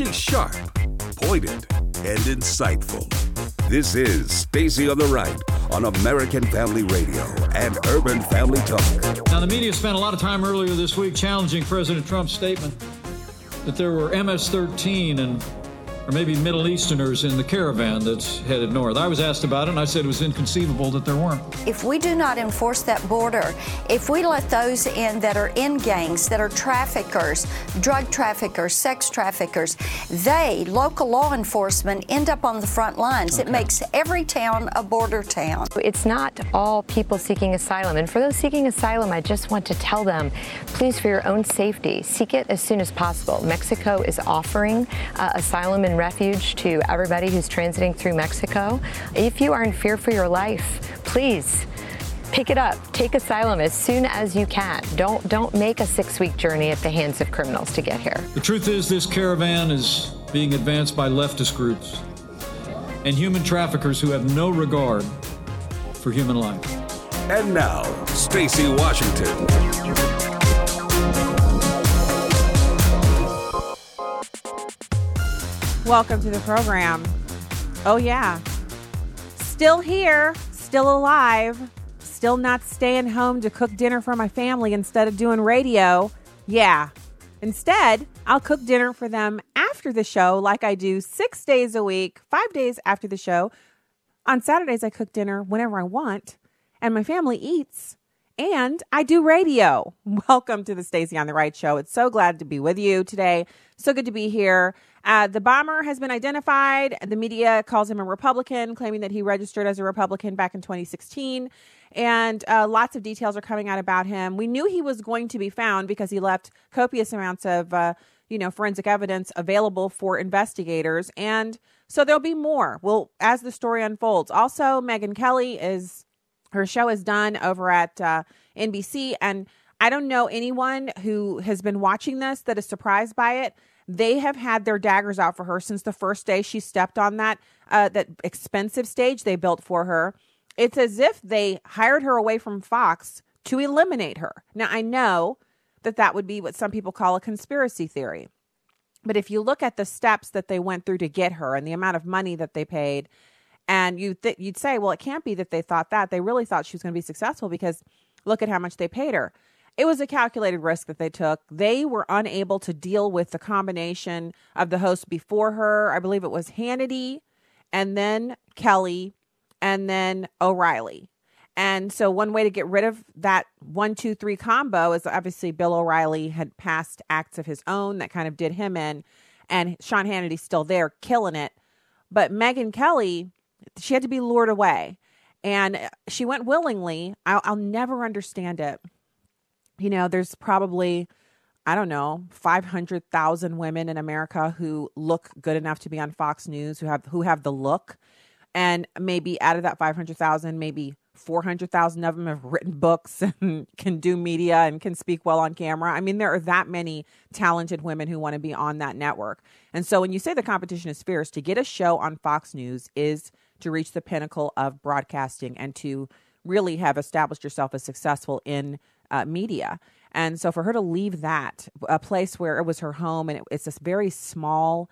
She's sharp, pointed, and insightful. This is Stacy on the Right on American Family Radio and Urban Family Talk. Now, the media spent a lot of time earlier this week challenging President Trump's statement that there were MS 13 and or maybe Middle Easterners in the caravan that's headed north. I was asked about it, and I said it was inconceivable that there weren't. If we do not enforce that border, if we let those in that are in gangs, that are traffickers, drug traffickers, sex traffickers, they, local law enforcement, end up on the front lines. Okay. It makes every town a border town. It's not all people seeking asylum. And for those seeking asylum, I just want to tell them please, for your own safety, seek it as soon as possible. Mexico is offering uh, asylum and refuge to everybody who's transiting through Mexico. If you are in fear for your life, please pick it up. Take asylum as soon as you can. Don't don't make a six-week journey at the hands of criminals to get here. The truth is this caravan is being advanced by leftist groups and human traffickers who have no regard for human life. And now, Stacy Washington. Welcome to the program. Oh, yeah. Still here, still alive, still not staying home to cook dinner for my family instead of doing radio. Yeah. Instead, I'll cook dinner for them after the show, like I do six days a week, five days after the show. On Saturdays, I cook dinner whenever I want, and my family eats and I do radio. Welcome to the Stacy on the Right show. It's so glad to be with you today. So good to be here. Uh, the bomber has been identified. The media calls him a Republican, claiming that he registered as a Republican back in 2016. And uh, lots of details are coming out about him. We knew he was going to be found because he left copious amounts of, uh, you know, forensic evidence available for investigators. And so there'll be more. Well, as the story unfolds. Also, Megyn Kelly is her show is done over at uh, NBC, and I don't know anyone who has been watching this that is surprised by it. They have had their daggers out for her since the first day she stepped on that uh, that expensive stage they built for her. It's as if they hired her away from Fox to eliminate her. Now I know that that would be what some people call a conspiracy theory. But if you look at the steps that they went through to get her and the amount of money that they paid and you th- you'd say, well, it can't be that they thought that. They really thought she was going to be successful because look at how much they paid her. It was a calculated risk that they took. They were unable to deal with the combination of the hosts before her. I believe it was Hannity and then Kelly and then O'Reilly. And so, one way to get rid of that one, two, three combo is obviously Bill O'Reilly had passed acts of his own that kind of did him in, and Sean Hannity's still there killing it. But Megyn Kelly, she had to be lured away and she went willingly I'll, I'll, never understand it you know there's probably i don't know 500000 women in america who look good enough to be on fox news who have who have the look and maybe out of that 500000 maybe 400,000 of them have written books and can do media and can speak well on camera. I mean, there are that many talented women who want to be on that network. And so when you say the competition is fierce, to get a show on Fox News is to reach the pinnacle of broadcasting and to really have established yourself as successful in uh, media. And so for her to leave that, a place where it was her home and it, it's this very small,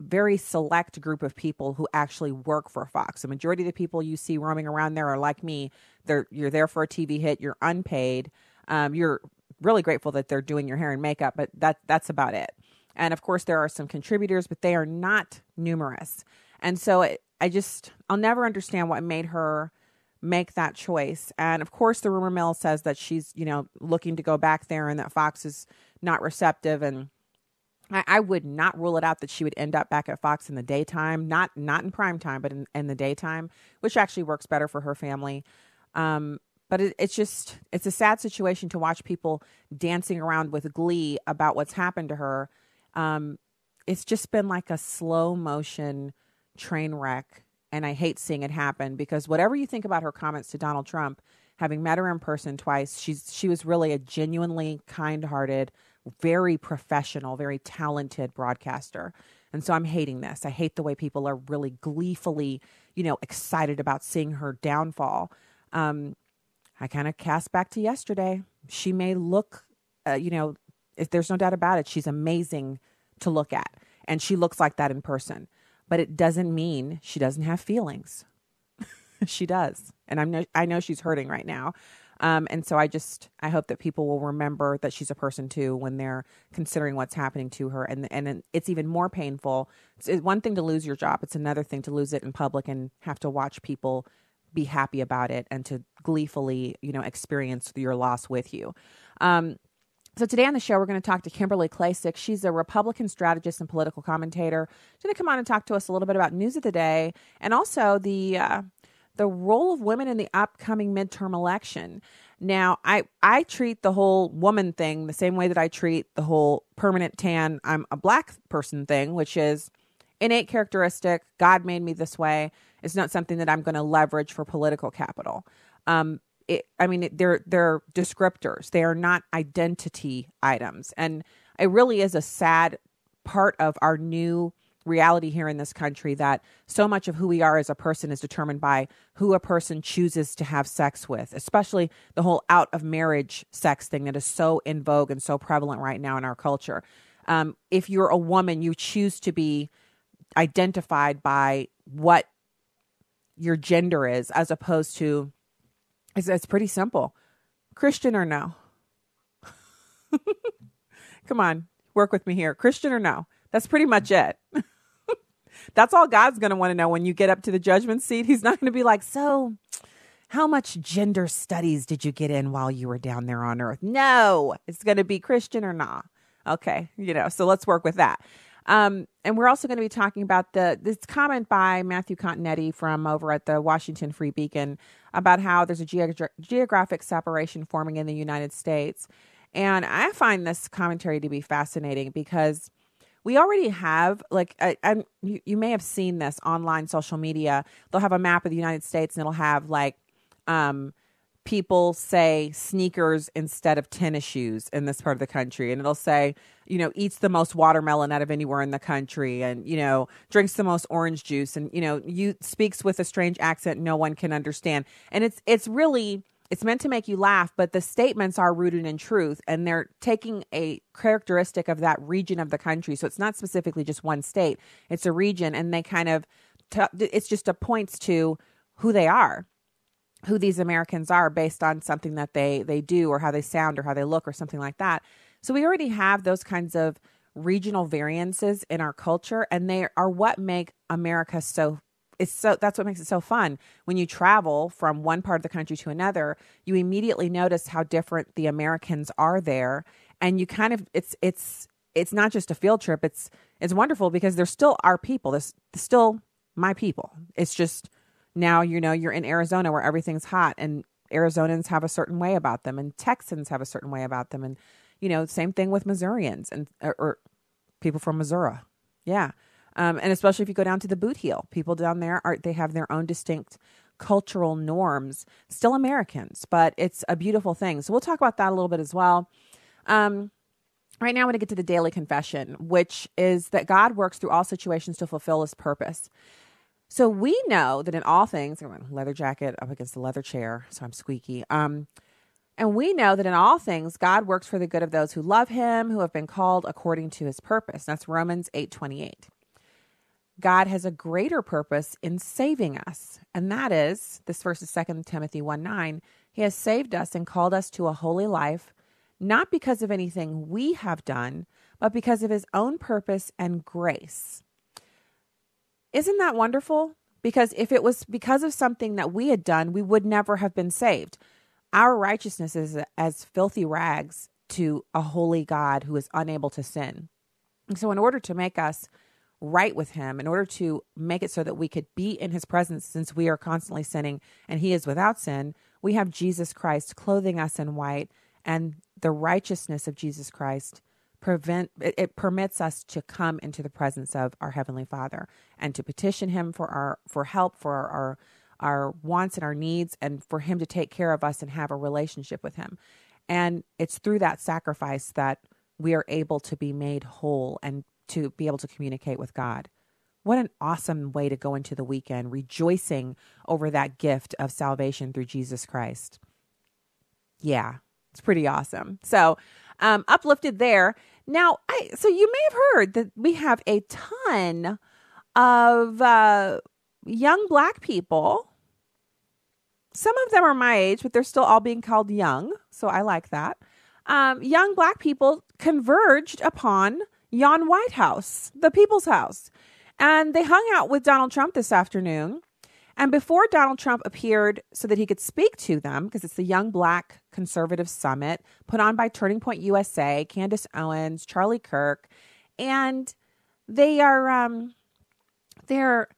very select group of people who actually work for Fox. The majority of the people you see roaming around there are like me. They're you're there for a TV hit. You're unpaid. Um, you're really grateful that they're doing your hair and makeup, but that that's about it. And of course, there are some contributors, but they are not numerous. And so it, I just, I'll never understand what made her make that choice. And of course, the rumor mill says that she's, you know, looking to go back there and that Fox is not receptive. And I, I would not rule it out that she would end up back at Fox in the daytime, not not in prime time, but in, in the daytime, which actually works better for her family. Um, but it, it's just it's a sad situation to watch people dancing around with glee about what's happened to her. Um, it's just been like a slow motion train wreck. And I hate seeing it happen because whatever you think about her comments to Donald Trump, having met her in person twice, she's she was really a genuinely kind-hearted, very professional, very talented broadcaster. And so I'm hating this. I hate the way people are really gleefully, you know, excited about seeing her downfall. Um, I kind of cast back to yesterday. She may look, uh, you know, if there's no doubt about it, she's amazing to look at. and she looks like that in person. But it doesn't mean she doesn't have feelings. she does. And I'm no, I know she's hurting right now. Um, and so I just I hope that people will remember that she's a person too when they're considering what's happening to her. And and it's even more painful. It's, it's one thing to lose your job. It's another thing to lose it in public and have to watch people be happy about it and to gleefully you know experience your loss with you. Um, so today on the show, we're going to talk to Kimberly Klacik. She's a Republican strategist and political commentator. She's going to come on and talk to us a little bit about news of the day and also the uh, the role of women in the upcoming midterm election. Now, I I treat the whole woman thing the same way that I treat the whole permanent tan I'm a black person thing, which is innate characteristic. God made me this way. It's not something that I'm going to leverage for political capital. Um, it, I mean, they're they're descriptors. They are not identity items, and it really is a sad part of our new reality here in this country that so much of who we are as a person is determined by who a person chooses to have sex with, especially the whole out of marriage sex thing that is so in vogue and so prevalent right now in our culture. Um, if you're a woman, you choose to be identified by what your gender is, as opposed to it's, it's pretty simple Christian or no? Come on, work with me here. Christian or no? That's pretty much it. That's all God's going to want to know when you get up to the judgment seat. He's not going to be like, so how much gender studies did you get in while you were down there on earth? No, it's going to be Christian or not. Okay, you know, so let's work with that. Um, and we're also going to be talking about the this comment by Matthew Continetti from over at the Washington Free Beacon about how there's a geogra- geographic separation forming in the United States. And I find this commentary to be fascinating because we already have like I, I, you, you may have seen this online social media they'll have a map of the united states and it'll have like um, people say sneakers instead of tennis shoes in this part of the country. And it'll say you know eats the most watermelon out of anywhere in the country and you know drinks the most orange juice. And you know you speaks with a strange accent no one can understand. And it's it's really it's meant to make you laugh, but the statements are rooted in truth and they're taking a characteristic of that region of the country. So it's not specifically just one state, it's a region, and they kind of, t- it's just a points to who they are, who these Americans are based on something that they, they do or how they sound or how they look or something like that. So we already have those kinds of regional variances in our culture, and they are what make America so it's so that's what makes it so fun. When you travel from one part of the country to another you immediately notice how different the americans are there. And you kind of it's it's it's not just a field trip it's it's wonderful because they're still our people. There's still my people. It's just now you know you're in arizona where everything's hot and arizonans have a certain way about them and texans have a certain way about them and you know same thing with missourians and or, or people from missouri yeah um, and especially if you go down to the boot heel, people down there are they have their own distinct cultural norms, still Americans, but it's a beautiful thing. So we'll talk about that a little bit as well. Um, right now, I'm going to get to the daily confession, which is that God works through all situations to fulfill His purpose. So we know that in all things, leather jacket up against the leather chair, so I'm squeaky. Um, and we know that in all things, God works for the good of those who love Him, who have been called according to His purpose. That's Romans eight twenty eight. God has a greater purpose in saving us. And that is, this verse is 2 Timothy 1 9. He has saved us and called us to a holy life, not because of anything we have done, but because of his own purpose and grace. Isn't that wonderful? Because if it was because of something that we had done, we would never have been saved. Our righteousness is as filthy rags to a holy God who is unable to sin. And so, in order to make us right with him in order to make it so that we could be in his presence since we are constantly sinning and he is without sin we have jesus christ clothing us in white and the righteousness of jesus christ prevent it, it, permits us to come into the presence of our heavenly father and to petition him for our for help for our, our our wants and our needs and for him to take care of us and have a relationship with him and it's through that sacrifice that we are able to be made whole and to be able to communicate with God. What an awesome way to go into the weekend, rejoicing over that gift of salvation through Jesus Christ. Yeah, it's pretty awesome. So, um, uplifted there. Now, I so you may have heard that we have a ton of uh, young black people. Some of them are my age, but they're still all being called young, so I like that. Um, young black people converged upon yon White House, the People's House, and they hung out with Donald Trump this afternoon. And before Donald Trump appeared so that he could speak to them, because it's the Young Black Conservative Summit put on by Turning Point USA, Candace Owens, Charlie Kirk, and they are um, they're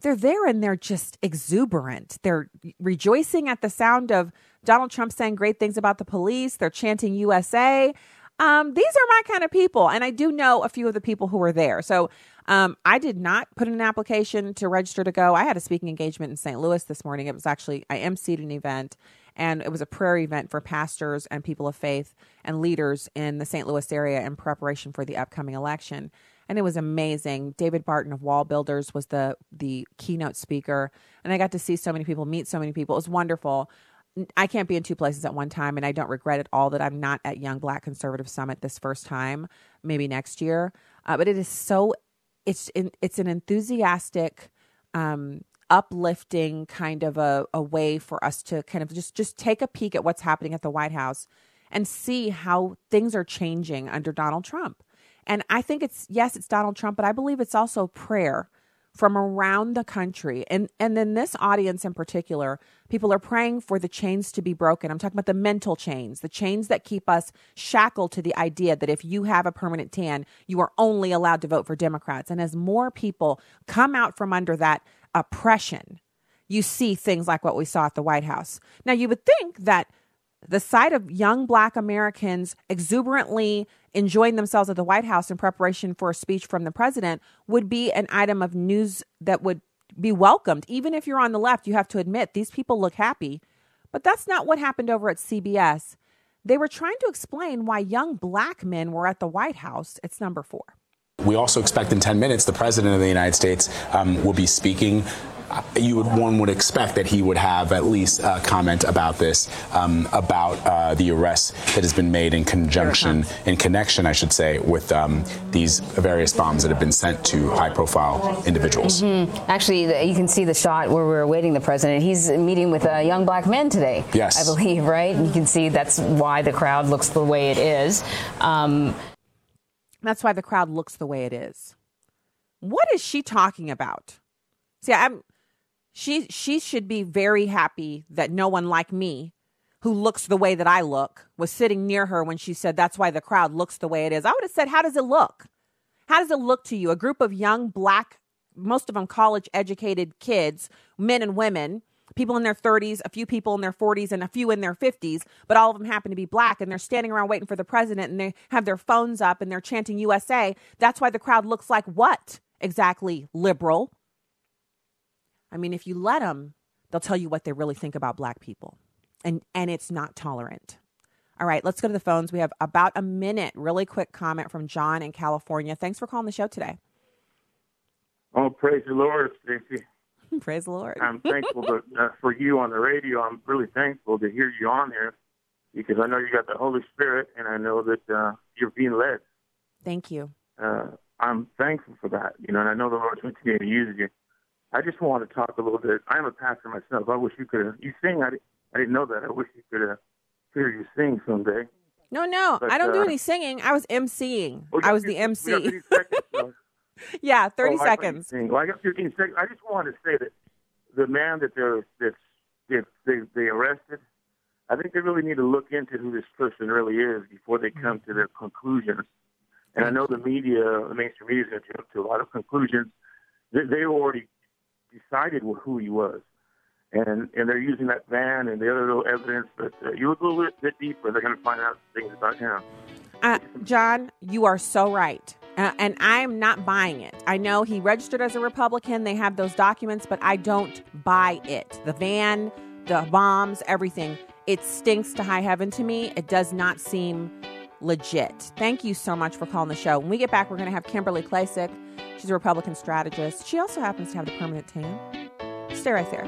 they're there and they're just exuberant. They're rejoicing at the sound of Donald Trump saying great things about the police. They're chanting USA. Um, these are my kind of people, and I do know a few of the people who are there. So um, I did not put in an application to register to go. I had a speaking engagement in St. Louis this morning. It was actually I emceed an event, and it was a prayer event for pastors and people of faith and leaders in the St. Louis area in preparation for the upcoming election and it was amazing. David Barton of Wall Builders was the the keynote speaker, and I got to see so many people, meet so many people. It was wonderful. I can't be in two places at one time, and I don't regret at all that I'm not at Young Black Conservative Summit this first time. Maybe next year, uh, but it is so it's it's an enthusiastic. Um, uplifting kind of a, a way for us to kind of just just take a peek at what's happening at the White House and see how things are changing under Donald Trump. And I think it's yes, it's Donald Trump, but I believe it's also prayer from around the country. And and then this audience in particular, people are praying for the chains to be broken. I'm talking about the mental chains, the chains that keep us shackled to the idea that if you have a permanent tan, you are only allowed to vote for Democrats. And as more people come out from under that oppression, you see things like what we saw at the White House. Now you would think that the sight of young black Americans exuberantly enjoying themselves at the White House in preparation for a speech from the president would be an item of news that would be welcomed. Even if you're on the left, you have to admit these people look happy. But that's not what happened over at CBS. They were trying to explain why young black men were at the White House. It's number four. We also expect in 10 minutes the President of the United States um, will be speaking you would one would expect that he would have at least a comment about this, um, about uh, the arrest that has been made in conjunction, in connection, I should say, with um, these various bombs that have been sent to high-profile individuals. Mm-hmm. Actually, you can see the shot where we're awaiting the president. He's meeting with a young black man today. Yes, I believe, right? And you can see that's why the crowd looks the way it is. Um, that's why the crowd looks the way it is. What is she talking about? See, I'm she she should be very happy that no one like me who looks the way that I look was sitting near her when she said that's why the crowd looks the way it is. I would have said, "How does it look? How does it look to you? A group of young black most of them college educated kids, men and women, people in their 30s, a few people in their 40s, and a few in their 50s, but all of them happen to be black and they're standing around waiting for the president and they have their phones up and they're chanting USA. That's why the crowd looks like what exactly? Liberal. I mean, if you let them, they'll tell you what they really think about black people. And and it's not tolerant. All right, let's go to the phones. We have about a minute. Really quick comment from John in California. Thanks for calling the show today. Oh, praise the Lord, Stacy. praise the Lord. I'm thankful to, uh, for you on the radio. I'm really thankful to hear you on there because I know you got the Holy Spirit, and I know that uh, you're being led. Thank you. Uh, I'm thankful for that. You know, and I know the Lord's going to continue to use you. I just want to talk a little bit. I'm a pastor myself. I wish you could. You sing. I, I didn't know that. I wish you could uh, hear you sing someday. No, no, but, I don't uh, do any singing. I was emceeing. Well, I was the MC. 30 seconds, so. yeah, thirty oh, seconds. Well, I got 15 seconds. I just wanted to say that the man that they're that they, they they arrested, I think they really need to look into who this person really is before they come to their conclusions. And I know the media, the mainstream media, is going to jump to a lot of conclusions. They, they already decided who he was. And and they're using that van and the other little evidence, but uh, you look a little bit deeper, they're going to find out things about him. Uh, John, you are so right. Uh, and I'm not buying it. I know he registered as a Republican. They have those documents, but I don't buy it. The van, the bombs, everything. It stinks to high heaven to me. It does not seem legit. Thank you so much for calling the show. When we get back, we're going to have Kimberly Klacik. She's a Republican strategist. She also happens to have the permanent tan. Stay right there.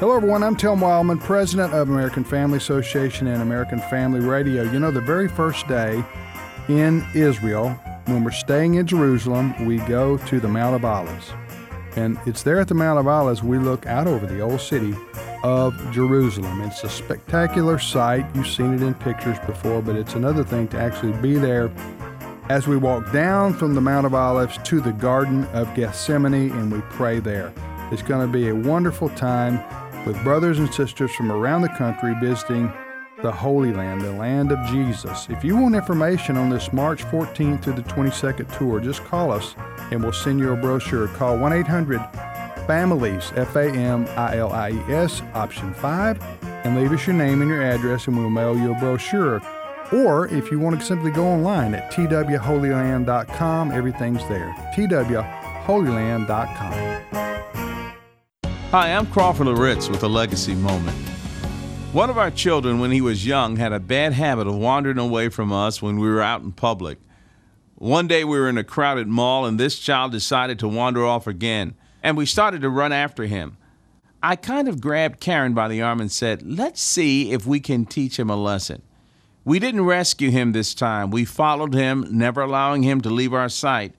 Hello, everyone. I'm Tim Wildmon, president of American Family Association and American Family Radio. You know, the very first day in Israel, when we're staying in Jerusalem, we go to the Mount of Olives. And it's there at the Mount of Olives we look out over the old city of Jerusalem. It's a spectacular sight. You've seen it in pictures before, but it's another thing to actually be there as we walk down from the Mount of Olives to the Garden of Gethsemane and we pray there. It's going to be a wonderful time with brothers and sisters from around the country visiting the Holy Land, the land of Jesus. If you want information on this March 14th through the 22nd tour, just call us and we'll send you a brochure. Call 1 800 Families, F A M I L I E S, option 5, and leave us your name and your address and we'll mail you a brochure. Or if you want to simply go online at twholyland.com, everything's there. twholyland.com. Hi, I'm Crawford Loritts with a legacy moment. One of our children, when he was young, had a bad habit of wandering away from us when we were out in public. One day we were in a crowded mall and this child decided to wander off again, and we started to run after him. I kind of grabbed Karen by the arm and said, Let's see if we can teach him a lesson. We didn't rescue him this time. We followed him, never allowing him to leave our sight.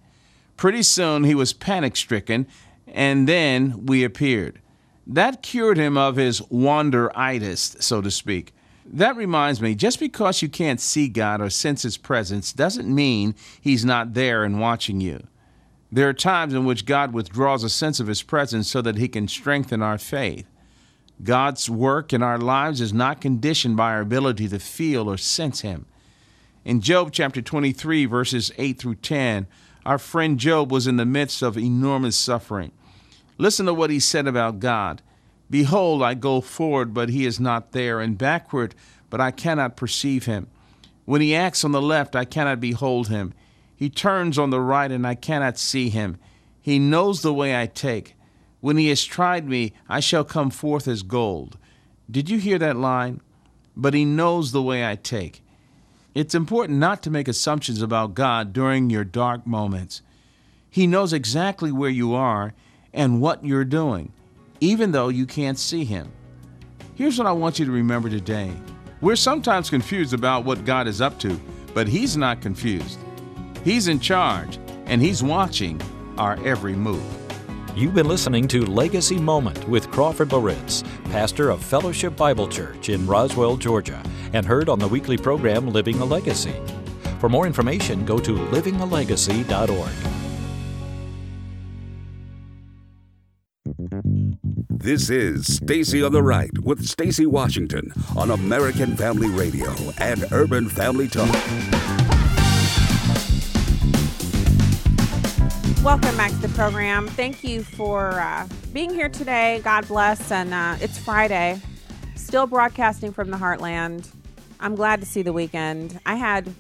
Pretty soon he was panic stricken, and then we appeared. That cured him of his wanderitis, so to speak. That reminds me just because you can't see God or sense His presence doesn't mean He's not there and watching you. There are times in which God withdraws a sense of His presence so that He can strengthen our faith. God's work in our lives is not conditioned by our ability to feel or sense Him. In Job chapter 23, verses 8 through 10, our friend Job was in the midst of enormous suffering. Listen to what he said about God. Behold, I go forward, but he is not there, and backward, but I cannot perceive him. When he acts on the left, I cannot behold him. He turns on the right, and I cannot see him. He knows the way I take. When he has tried me, I shall come forth as gold. Did you hear that line? But he knows the way I take. It's important not to make assumptions about God during your dark moments. He knows exactly where you are and what you're doing, even though you can't see Him. Here's what I want you to remember today we're sometimes confused about what God is up to, but He's not confused. He's in charge, and He's watching our every move. You've been listening to Legacy Moment with Crawford Loritts, pastor of Fellowship Bible Church in Roswell, Georgia, and heard on the weekly program Living a Legacy. For more information, go to livingalegacy.org. This is Stacy on the Right with Stacy Washington on American Family Radio and Urban Family Talk. Welcome back to the program. Thank you for uh, being here today. God bless. And uh, it's Friday. Still broadcasting from the heartland. I'm glad to see the weekend. I had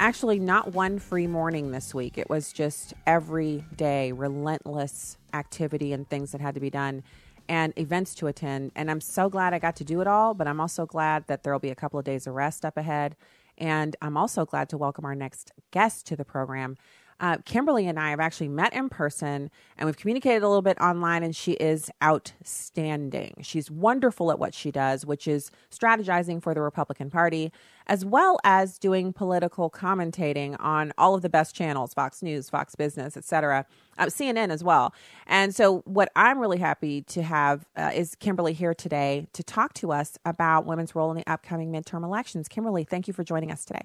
actually not one free morning this week. It was just every day, relentless activity and things that had to be done and events to attend. And I'm so glad I got to do it all, but I'm also glad that there will be a couple of days of rest up ahead. And I'm also glad to welcome our next guest to the program. Uh, Kimberly and I have actually met in person and we've communicated a little bit online, and she is outstanding. She's wonderful at what she does, which is strategizing for the Republican Party, as well as doing political commentating on all of the best channels Fox News, Fox Business, etc., uh, CNN as well. And so, what I'm really happy to have uh, is Kimberly here today to talk to us about women's role in the upcoming midterm elections. Kimberly, thank you for joining us today.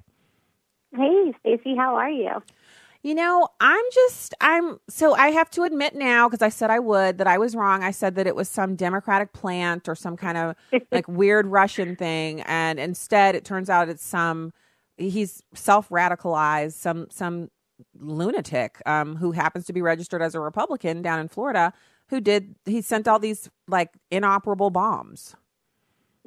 Hey, Stacy, how are you? You know, I'm just, I'm, so I have to admit now, because I said I would, that I was wrong. I said that it was some Democratic plant or some kind of like weird Russian thing. And instead, it turns out it's some, he's self radicalized, some, some lunatic um, who happens to be registered as a Republican down in Florida who did, he sent all these like inoperable bombs.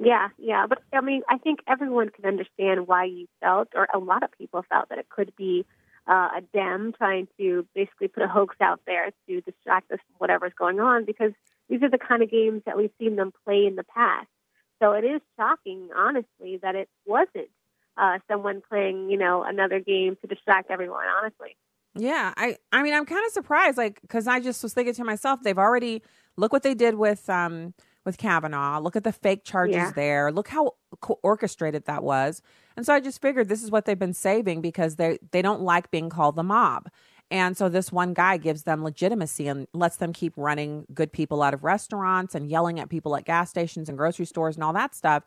Yeah, yeah. But I mean, I think everyone can understand why you felt, or a lot of people felt, that it could be uh, a Dem trying to basically put a hoax out there to distract us from whatever's going on because these are the kind of games that we've seen them play in the past. So it is shocking, honestly, that it wasn't uh, someone playing, you know, another game to distract everyone. Honestly. Yeah, I, I mean, I'm kind of surprised, like, because I just was thinking to myself, they've already look what they did with, um, with Kavanaugh. Look at the fake charges Yeah. there. Look how co- orchestrated that was. And so I just figured this is what they've been saving because they they don't like being called the mob. And so this one guy gives them legitimacy and lets them keep running good people out of restaurants and yelling at people at gas stations and grocery stores and all that stuff.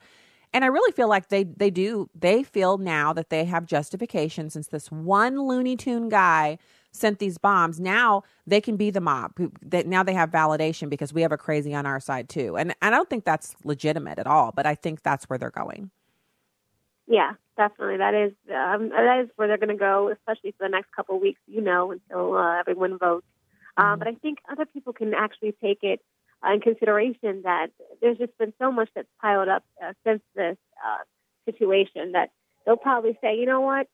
And I really feel like they they do they feel now that they have justification since this one Looney Tune guy sent these bombs. Now they can be the mob. That now they have validation because we have a crazy on our side too. And I don't think that's legitimate at all. But I think that's where they're going. Yeah, definitely. That is um, that is where they're going to go, especially for the next couple of weeks. You know, until uh, everyone votes. Um, but I think other people can actually take it uh, in consideration that there's just been so much that's piled up uh, since this uh, situation that they'll probably say, you know what,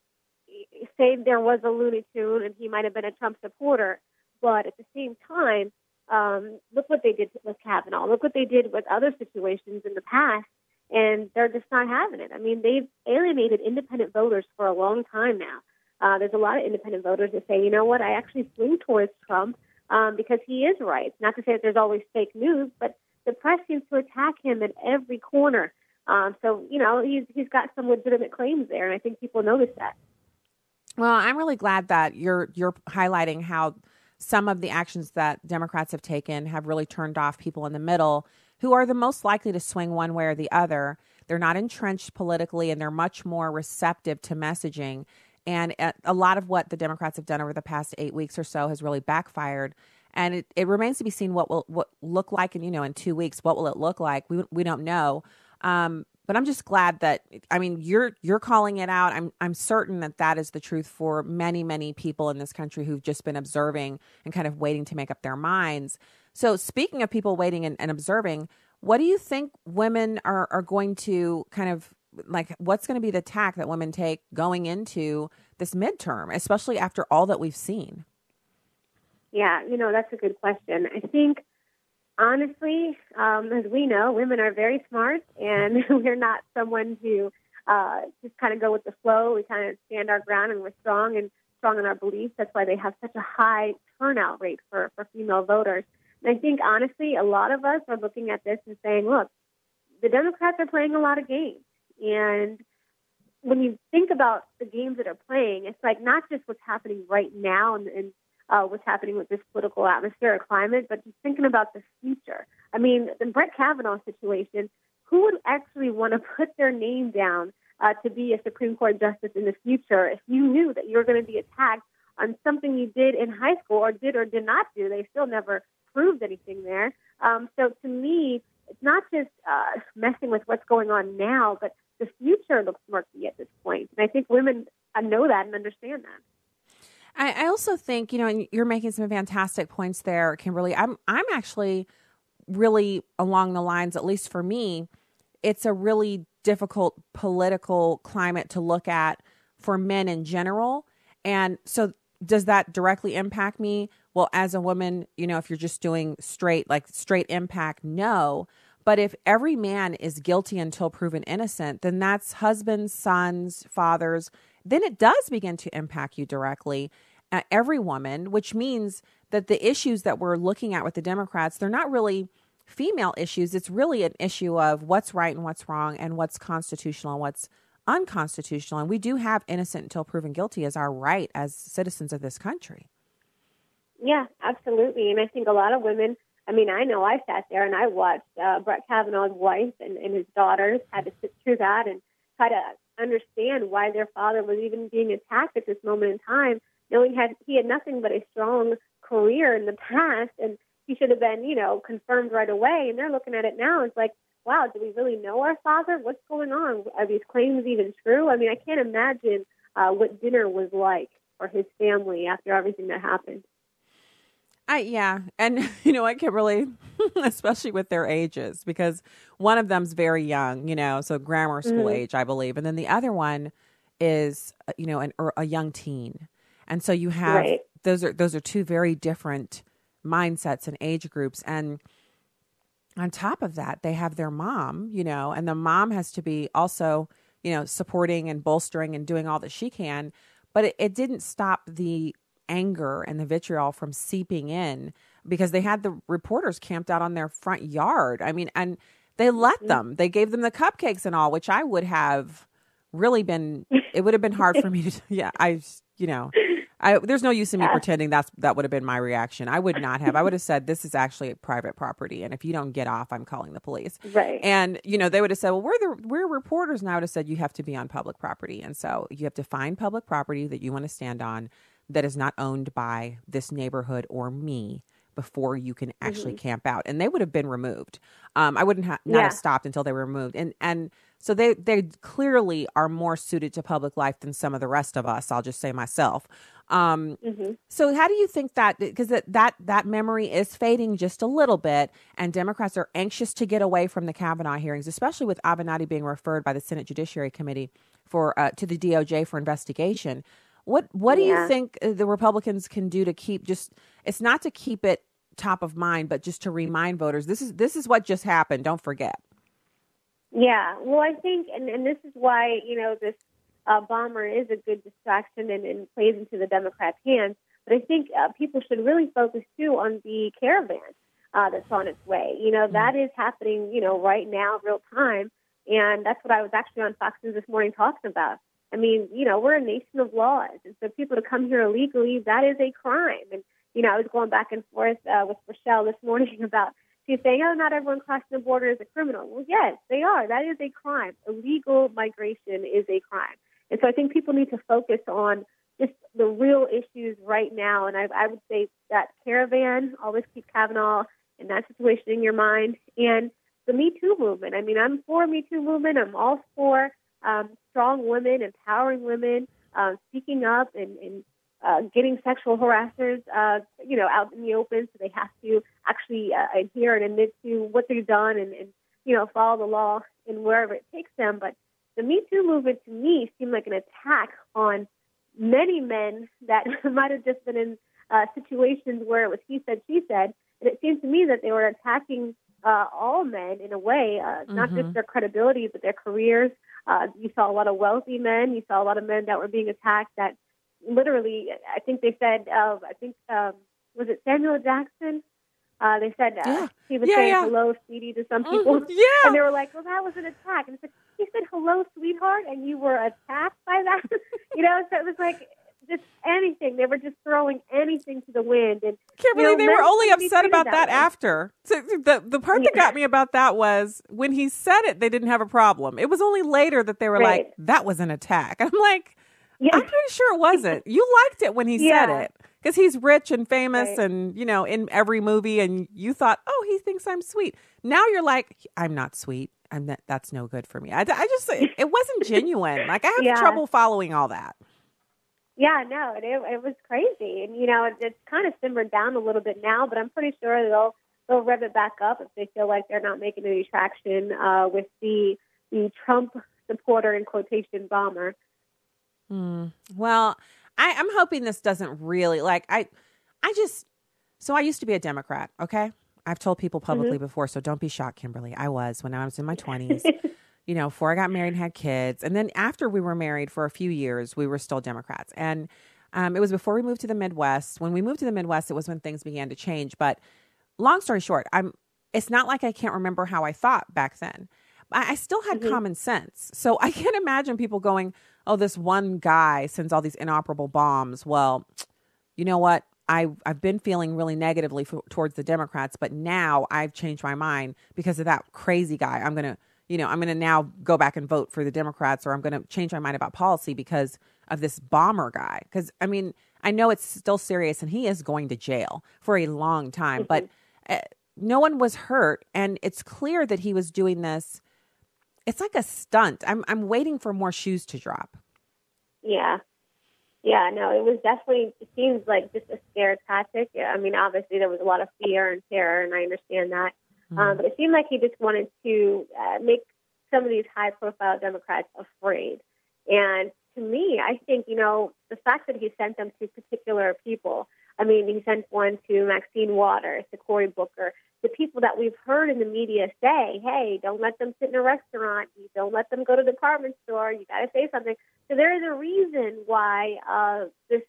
say there was a Looney Tune and he might have been a Trump supporter, but at the same time, um, look what they did with Kavanaugh. Look what they did with other situations in the past, and they're just not having it. I mean, they've alienated independent voters for a long time now. Uh, there's a lot of independent voters that say, you know what, I actually swing towards Trump um, because he is right. Not to say that there's always fake news, but the press seems to attack him at every corner. Um, so you know he's he's got some legitimate claims there, and I think people notice that. Well, I'm really glad that you're you're highlighting how some of the actions that Democrats have taken have really turned off people in the middle who are the most likely to swing one way or the other. They're not entrenched politically and they're much more receptive to messaging. And uh, a lot of what the Democrats have done over the past eight weeks or so has really backfired. And it, it remains to be seen what will what look like, and you know, in two weeks, what will it look like? We we don't know. Um, but I'm just glad that I mean you're you're calling it out. I'm I'm certain that that is the truth for many many people in this country who've just been observing and kind of waiting to make up their minds. So speaking of people waiting and, and observing, what do you think women are are going to kind of like? What's going to be the tack that women take going into this midterm, especially after all that we've seen? Yeah, you know that's a good question. I think honestly, um, as we know, women are very smart, and we're not someone to uh, just kind of go with the flow. We kind of stand our ground, and we're strong and strong in our beliefs. That's why they have such a high turnout rate for, for female voters. And I think, honestly, a lot of us are looking at this and saying, look, the Democrats are playing a lot of games. And when you think about the games that are playing, it's like not just what's happening right now and, and uh, what's happening with this political atmosphere or climate, but just thinking about the future. I mean, the Brett Kavanaugh situation, who would actually want to put their name down uh, to be a Supreme Court justice in the future if you knew that you were going to be attacked on something you did in high school or did or did not do? They still never proved anything there. Um, so to me, it's not just uh, messing with what's going on now, but the future looks murky at this point. And I think women uh, know that and understand that. I, I also think you know, and you're making some fantastic points there, Kimberly. I'm I'm actually really along the lines, at least for me, it's a really difficult political climate to look at for men in general. And so, does that directly impact me? Well, as a woman, you know, if you're just doing straight, like straight impact, no. But if every man is guilty until proven innocent, then that's husbands, sons, fathers. Then it does begin to impact you directly, uh, every woman, which means that the issues that we're looking at with the Democrats, they're not really female issues. It's really an issue of what's right and what's wrong and what's constitutional and what's unconstitutional. And we do have innocent until proven guilty as our right as citizens of this country. Yeah, absolutely. And I think a lot of women, I mean, I know I sat there and I watched uh, Brett Kavanaugh's wife and, and his daughters had to sit through that and try to understand why their father was even being attacked at this moment in time, knowing had he had nothing but a strong career in the past and he should have been, you know, confirmed right away. And they're looking at it now. It's like, wow, do we really know our father? What's going on? Are these claims even true? I mean, I can't imagine uh, what dinner was like for his family after everything that happened. I yeah, and you know I can't really, especially with their ages, because one of them's very young, you know, so grammar school Mhm. age, I believe, and then the other one is, uh, you know, an a young teen, and so you have Right. those are those are two very different mindsets and age groups, and on top of that, they have their mom, you know, and the mom has to be also, you know, supporting and bolstering and doing all that she can. But it, it didn't stop the anger and the vitriol from seeping in because they had the reporters camped out on their front yard. I mean, and they let Mm-hmm. them. They gave them the cupcakes and all, which I would have really been. It would have been hard for me to. Yeah, I. You know, I. There's no use in me Yeah. pretending that's that would have been my reaction. I would not have. I would have said this is actually private property, and if you don't get off, I'm calling the police. Right. And you know, they would have said, "Well, we're the we're reporters." And I would have said, "You have to be on public property, and so you have to find public property that you want to stand on that is not owned by this neighborhood or me." Before you can actually Mhm. camp out, and they would have been removed. Um, I wouldn't ha- not Yeah. have stopped until they were removed, and and so they they clearly are more suited to public life than some of the rest of us. I'll just say myself. Um, Mhm. so how do you think that because that, that that memory is fading just a little bit, and Democrats are anxious to get away from the Kavanaugh hearings, especially with Avenatti being referred by the Senate Judiciary Committee for uh, to the DOJ for investigation. What what do you think uh, the Republicans can do to keep just? It's not to keep it top of mind, but just to remind voters this is this is what just happened. Don't forget. Yeah, well, I think, and, and this is why, you know, this uh, bomber is a good distraction and, and plays into the Democrats' hands. But I think uh, people should really focus, too, on the caravan uh, that's on its way. You know, that is happening, you know, right now, real time. And that's what I was actually on Fox News this morning talking about. I mean, you know, we're a nation of laws. And so people to come here illegally, that is a crime. And, you know, I was going back and forth uh, with Rochelle this morning about She's saying, oh, not everyone crossing the border is a criminal. Well, yes, they are. That is a crime. Illegal migration is a crime. And so I think people need to focus on just the real issues right now. And I, I would say that caravan, always keep Kavanaugh in that situation in your mind. And the Me Too movement. I mean, I'm for Me Too movement. I'm all for um, strong women, empowering women, uh, speaking up and, and uh, getting sexual harassers, uh, you know, out in the open, so they have to actually uh, adhere and admit to what they've done and, and, you know, follow the law in wherever it takes them. But the Me Too movement, to me, seemed like an attack on many men that might have just been in uh, situations where it was he said, she said, and it seems to me that they were attacking uh, all men in a way, uh, not Mhm. just their credibility, but their careers. Uh, you saw a lot of wealthy men. You saw a lot of men that were being attacked that literally, I think they said, uh, I think, um, was it Samuel Jackson? Uh, they said uh, Yeah. he was Yeah, saying yeah. hello, sweetie, to some people. Mhm. Yeah. And they were like, well, that was an attack. And it's like, he said hello, sweetheart, and you were attacked by that? you know, so it was like just anything. They were just throwing anything to the wind. And Can't you know, believe they were only upset about that way. after. So the the part that got me about that was when he said it, they didn't have a problem. It was only later that they were like, "That was an attack." I'm like, Yeah. I'm pretty sure it wasn't. You liked it when he Yeah. said it because he's rich and famous Right. and you know in every movie, and you thought, "Oh, he thinks I'm sweet." Now you're like, "I'm not sweet. I'm not. That's no good for me." I, I just it wasn't genuine. Like I have Yeah. trouble following all that. Yeah, no, it, it was crazy, and you know, it, it's kind of simmered down a little bit now. But I'm pretty sure they'll they'll rev it back up if they feel like they're not making any traction uh, with the the Trump supporter in quotation bomber. Hmm. Well, I, I'm hoping this doesn't really like I I just so I used to be a Democrat, okay? I've told people publicly Mm-hmm. before, so don't be shocked, Kimberly. I was when I was in my twenties, you know, before I got married and had kids. And then after we were married for a few years, we were still Democrats. And um, it was before we moved to the Midwest. When we moved to the Midwest, it was when things began to change. But long story short, I'm it's not like I can't remember how I thought back then. I, I still had common sense. So I can't imagine people going, oh, this one guy sends all these inoperable bombs. Well, you know what? I, I've been feeling really negatively f- towards the Democrats, but now I've changed my mind because of that crazy guy. I'm going to, you know, I'm going to now go back and vote for the Democrats or I'm going to change my mind about policy because of this bomber guy. Because, I mean, I know it's still serious and he is going to jail for a long time, but uh, no one was hurt. And it's clear that he was doing this. It's like a stunt. I'm, I'm waiting for more shoes to drop. Yeah. Yeah, no, it was definitely, it seems like just a scare tactic. Yeah, I mean, obviously there was a lot of fear and terror, and I understand that. Um, but it seemed like he just wanted to uh, make some of these high profile Democrats afraid. And to me, I think, you know, the fact that he sent them to particular people, I mean, he sent one to Maxine Waters, to Cory Booker, the people that we've heard in the media say, hey, don't let them sit in a restaurant, you don't let them go to the department store, you got to say something. So there is a reason why uh, this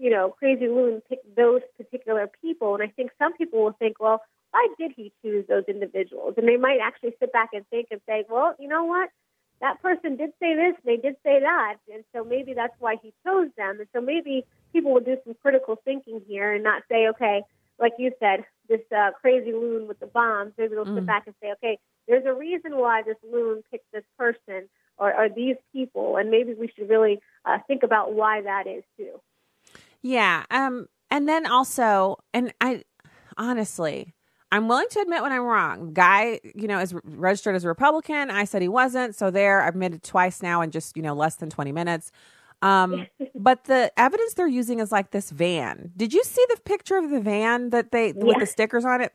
you know, Crazy Loon picked those particular people. And I think some people will think, well, why did he choose those individuals? And they might actually sit back and think and say, well, you know what? That person did say this, they did say that, and so maybe that's why he chose them. And so maybe people will do some critical thinking here and not say, okay, like you said, this uh, crazy loon with the bombs. Maybe they'll sit Mm. back and say, okay, there's a reason why this loon picked this person or, or these people, and maybe we should really uh, think about why that is too. Yeah. Um, and then also, and I honestly, I'm willing to admit when I'm wrong. Guy, you know, is registered as a Republican. I said he wasn't. So there, I've admitted twice now in just, you know, less than 20 minutes. Um, but the evidence they're using is like this van. Did you see the picture of the van that they with the stickers on it?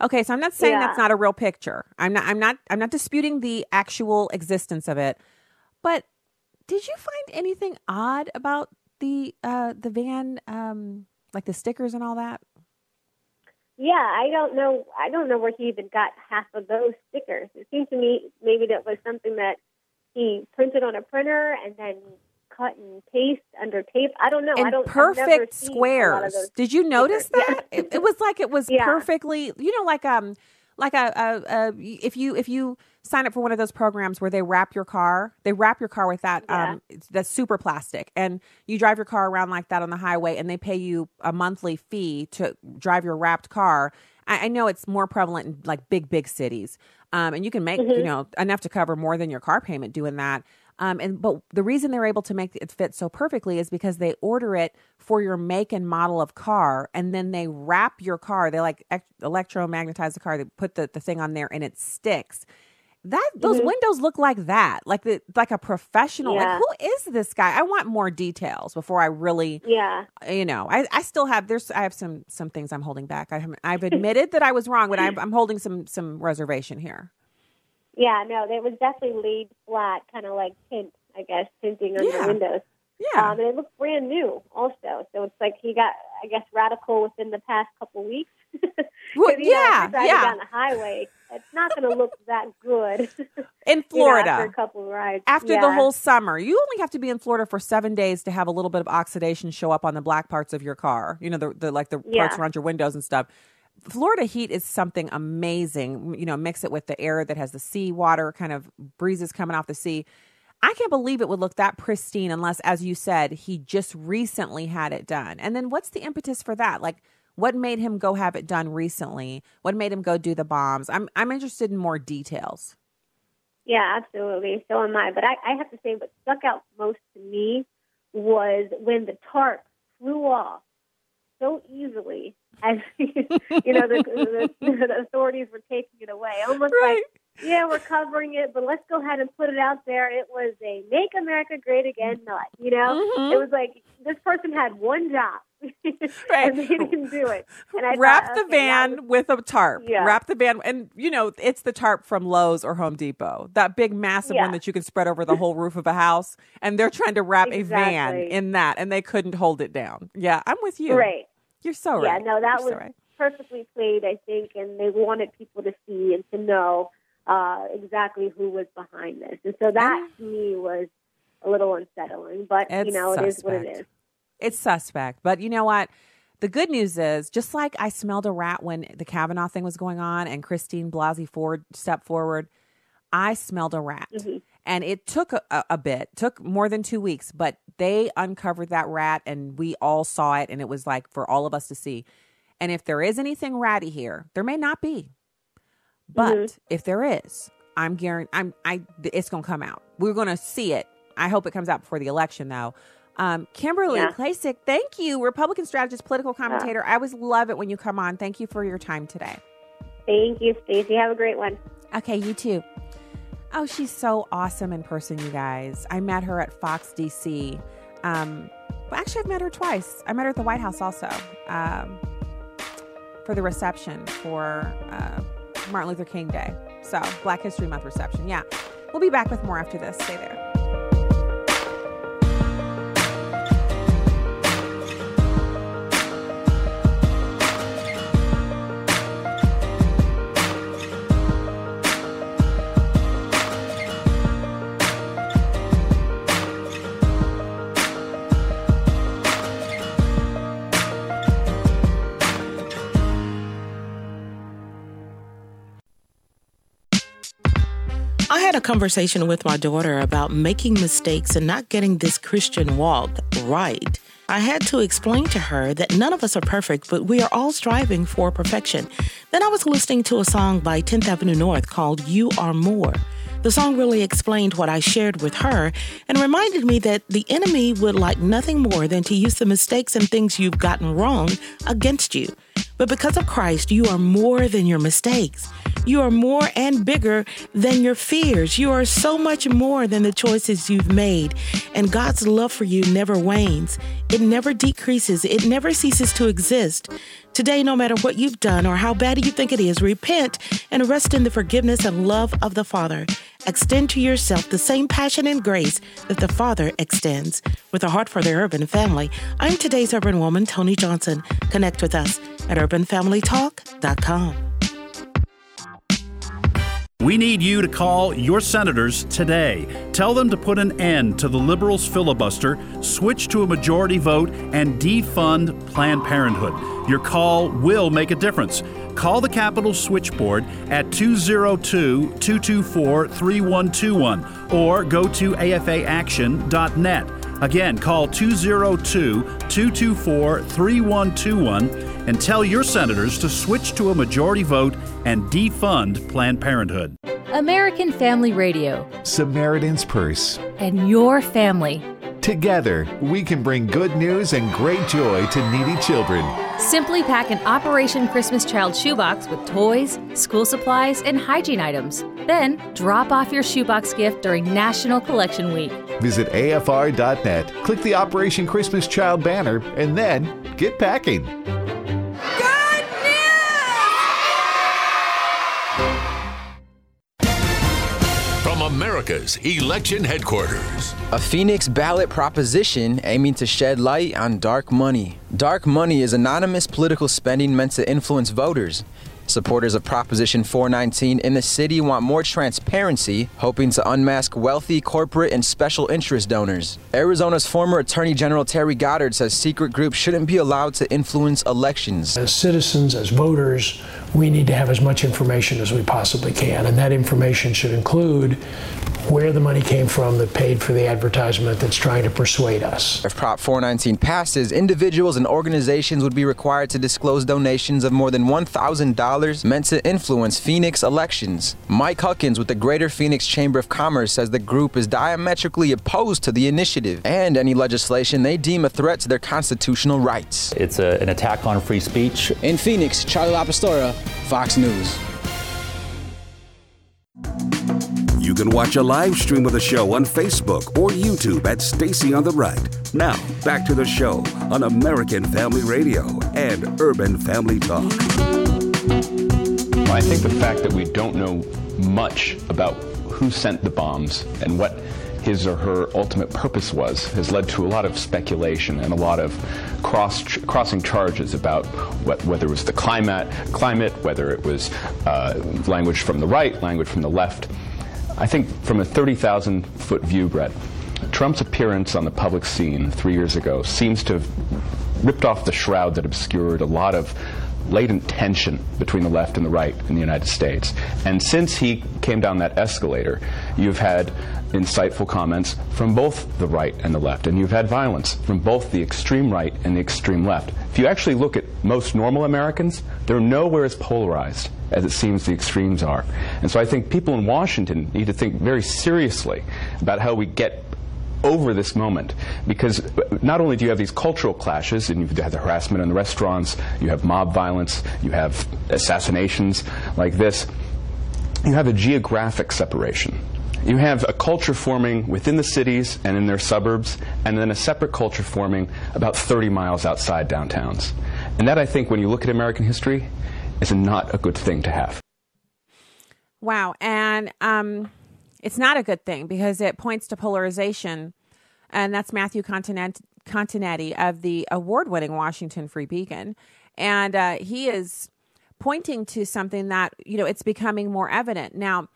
Okay, so I'm not saying Yeah. that's not a real picture. I'm not I'm not I'm not disputing the actual existence of it. But did you find anything odd about the uh the van um like the stickers and all that? Yeah, I don't know. I don't know where he even got half of those stickers. It seemed to me maybe that was something that he printed on a printer and then cut and paste under tape. I don't know. I don't. Perfect seen a lot of squares. Did you notice stickers. that? it, it was like it was Yeah. perfectly, you know, like um like a, a, a if you if you sign up for one of those programs where they wrap your car, they wrap your car with that Yeah. um that's super plastic and you drive your car around like that on the highway and they pay you a monthly fee to drive your wrapped car. I, I know it's more prevalent in like big big cities. Um and you can make, you Mhm. know, enough to cover more than your car payment doing that. Um, and but the reason they're able to make it fit so perfectly is because they order it for your make and model of car, and then they wrap your car. They like ec- electromagnetize the car. They put the, the thing on there, and it sticks. That those Mhm. windows look like that, like the like a professional. Yeah. Like who is this guy? I want more details before I really, Yeah. you know. I, I still have there's I have some some things I'm holding back. I haven't, I've admitted that I was wrong, but I'm, I'm holding some some reservation here. Yeah, no, it was definitely laid flat, kind of like tint, I guess, tinting on Yeah. the windows. Yeah. Um, and it looks brand new, also. So it's like he got, I guess, radical within the past couple weeks. Well, you know, yeah, yeah. down the highway, it's not going to look that good In you know, Florida, after a couple of rides. after the whole summer. You only have to be in Florida for seven days to have a little bit of oxidation show up on the black parts of your car. You know, the, the like the Yeah. parts around your windows and stuff. Florida heat is something amazing. You know, mix it with the air that has the sea water kind of breezes coming off the sea. I can't believe it would look that pristine unless, as you said, he just recently had it done. And then what's the impetus for that? Like, what made him go have it done recently? What made him go do the bombs? I'm I'm interested in more details. Yeah, absolutely. So am I. But I, I have to say, what stuck out most to me was when the tarp flew off so easily as you know the, the, the authorities were taking it away. Almost like, yeah, we're covering it, but let's go ahead and put it out there. It was a "Make America Great Again" nut. You know, Mhm. it was like this person had one job, Right. and they didn't do it. And I wrap thought, the okay, van was- with a tarp. Yeah. Wrap the van, and you know it's the tarp from Lowe's or Home Depot, that big massive one that you can spread over the whole roof of a house. And they're trying to wrap a van in that, and they couldn't hold it down. Yeah, I'm with you. Right. You're so right. Yeah, no, that You're was so right. perfectly played, I think, and they wanted people to see and to know uh, exactly who was behind this. And so that to me was a little unsettling, but you It's know, it is what it is. It's suspect, but you know what? The good news is, just like I smelled a rat when the Kavanaugh thing was going on, and Christine Blasey Ford stepped forward, I smelled a rat, Mm-hmm. and it took a, a, a bit, took more than two weeks, but they uncovered that rat, and we all saw it, and it was like for all of us to see. And if there is anything ratty here, there may not be, but Mhm. if there is, I'm guaranteed. I'm I. It's gonna come out. We're gonna see it. I hope it comes out before the election, though. Um, Kimberly Yeah. Klacik, thank you, Republican strategist, political commentator. I always love it when you come on. Thank you for your time today. Thank you, Stacey. Have a great one. Okay, you too. Oh, she's so awesome in person, you guys. I met her at Fox DC. Um, well, actually, I've met her twice. I met her at the White House also um, for the reception for uh, Martin Luther King Day. So, Black History Month reception. Yeah. We'll be back with more after this. Stay there. Had a conversation with my daughter about making mistakes and not getting this Christian walk right. I had to explain to her that none of us are perfect, but we are all striving for perfection. Then I was listening to a song by 10th Avenue North called You Are More. The song really explained what I shared with her and reminded me that the enemy would like nothing more than to use the mistakes and things you've gotten wrong against you. But because of Christ, you are more than your mistakes. You are more and bigger than your fears. You are so much more than the choices you've made. And God's love for you never wanes, it never decreases, it never ceases to exist. Today, no matter what you've done or how bad you think it is, repent and rest in the forgiveness and love of the Father. Extend to yourself the same passion and grace that the Father extends. With a heart for the urban family, I'm today's urban woman, Tony Johnson. Connect with us at urbanfamilytalk.com. We need you to call your senators today. Tell them to put an end to the liberals' filibuster, switch to a majority vote, and defund Planned Parenthood. Your call will make a difference. Call the Capitol switchboard at 202 224 3121 or go to afaaction.net. Again, call 202 224 3121 and tell your senators to switch to a majority vote and defund Planned Parenthood. American Family Radio, Samaritan's Purse. and your family. Together, we can bring good news and great joy to needy children. Simply pack an Operation Christmas Child shoebox with toys, school supplies, and hygiene items. Then drop off your shoebox gift during National Collection Week. Visit AFR.net, click the Operation Christmas Child banner, and then get packing. America's election headquarters. A Phoenix ballot proposition aiming to shed light on dark money. Dark money is anonymous political spending meant to influence voters. Supporters of Proposition 419 in the city want more transparency, hoping to unmask wealthy corporate and special interest donors. Arizona's former Attorney General Terry Goddard says secret groups shouldn't be allowed to influence elections. As citizens, as voters, we need to have as much information as we possibly can, and that information should include where the money came from that paid for the advertisement that's trying to persuade us. If Prop 419 passes, individuals and organizations would be required to disclose donations of more than $1,000 meant to influence Phoenix elections. Mike Huckins with the Greater Phoenix Chamber of Commerce says the group is diametrically opposed to the initiative and any legislation they deem a threat to their constitutional rights. It's a, an attack on free speech. In Phoenix, Charlie LaPastora, Fox News. You can watch a live stream of the show on Facebook or YouTube at Stacy on the Right. Now, back to the show on American Family Radio and Urban Family Talk. Well, I think the fact that we don't know much about who sent the bombs and what his or her ultimate purpose was has led to a lot of speculation and a lot of cross crossing charges about what, whether it was the climate, climate, whether it was uh, language from the right, language from the left. I think from a 30,000 foot view, Brett, Trump's appearance on the public scene three years ago seems to have ripped off the shroud that obscured a lot of latent tension between the left and the right in the United States. And since he came down that escalator, you've had insightful comments from both the right and the left, and you've had violence from both the extreme right and the extreme left. If you actually look at most normal Americans, they're nowhere as polarized as it seems the extremes are. And so I think people in Washington need to think very seriously about how we get over this moment because not only do you have these cultural clashes and you've had the harassment in the restaurants, you have mob violence, you have assassinations like this, you have a geographic separation. You have a culture forming within the cities and in their suburbs, and then a separate culture forming about 30 miles outside downtowns. And that, I think, when you look at American history, is not a good thing to have. Wow. And um, it's not a good thing because it points to polarization. And that's Matthew Continent- Continetti of the award winning Washington Free Beacon. And uh, he is pointing to something that, you know, it's becoming more evident. Now,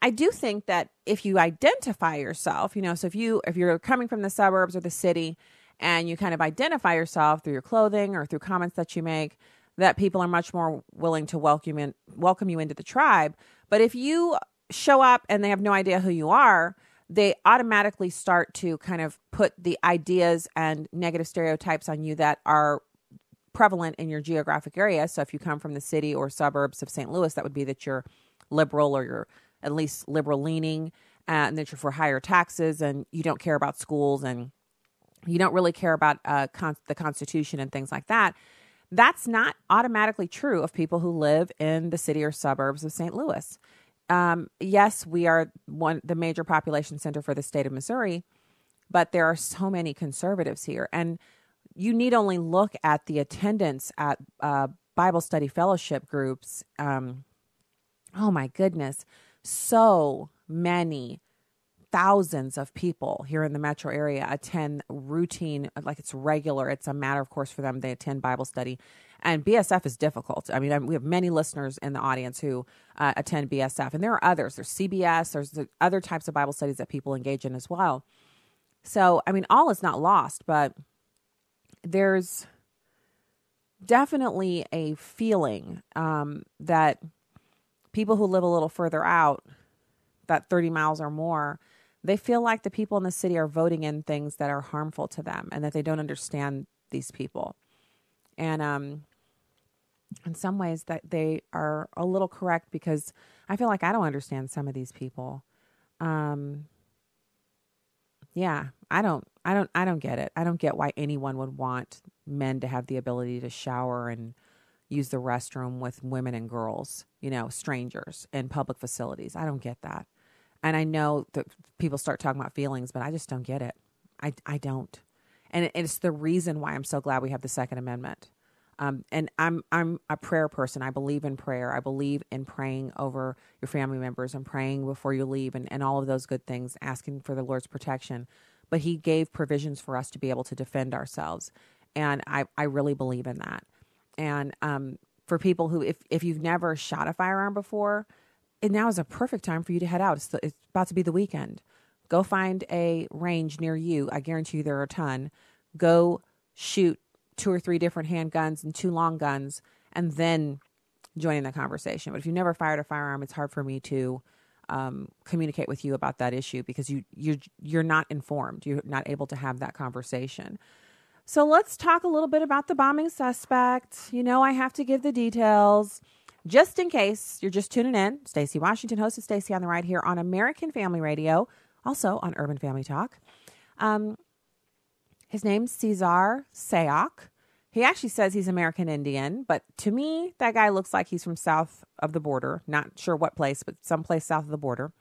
I do think that if you identify yourself, you know, so if you if you're coming from the suburbs or the city and you kind of identify yourself through your clothing or through comments that you make, that people are much more willing to welcome in, welcome you into the tribe. But if you show up and they have no idea who you are, they automatically start to kind of put the ideas and negative stereotypes on you that are prevalent in your geographic area. So if you come from the city or suburbs of St. Louis, that would be that you're liberal or you're at least liberal leaning uh, and that you're for higher taxes and you don't care about schools and you don't really care about uh, con- the Constitution and things like that. That's not automatically true of people who live in the city or suburbs of St. Louis um, yes, we are one the major population center for the state of Missouri, but there are so many conservatives here, and you need only look at the attendance at uh, Bible study fellowship groups. Um, oh my goodness, so many thousands of people here in the metro area attend routine like it's regular it's a matter of course for them they attend bible study and BSF is difficult. I mean, we have many listeners in the audience who uh, attend BSF, and there are others. There's CBS, there's other types of Bible studies that people engage in as well. So, I mean, all is not lost, but there's definitely a feeling um, that people who live a little further out, that 30 miles or more, they feel like the people in the city are voting in things that are harmful to them and that they don't understand these people. And um, in some ways that they are a little correct because I feel like I don't understand some of these people. Um, yeah, I don't, I don't, I don't get it. I don't get why anyone would want men to have the ability to shower and use the restroom with women and girls, you know, strangers in public facilities. I don't get that. And I know that people start talking about feelings, but I just don't get it. I, I don't. And it's the reason why I'm so glad we have the Second Amendment. Um, and I'm I'm a prayer person. I believe in prayer. I believe in praying over your family members and praying before you leave and, and all of those good things, asking for the Lord's protection. But he gave provisions for us to be able to defend ourselves. And I, I really believe in that. And um, for people who, if, if you've never shot a firearm before, and now is a perfect time for you to head out. It's, the, it's about to be the weekend. Go find a range near you. I guarantee you there are a ton. Go shoot two or three different handguns and two long guns and then join in the conversation. But if you've never fired a firearm, it's hard for me to um, communicate with you about that issue because you you you're not informed. You're not able to have that conversation. So let's talk a little bit about the bombing suspect. You know, I have to give the details. Just in case you're just tuning in, Stacy Washington, host of Stacy on the Right here on American Family Radio, also on Urban Family Talk. Um, his name's Cesar Sayoc. He actually says he's American Indian, but to me, that guy looks like he's from south of the border. Not sure what place, but someplace south of the border.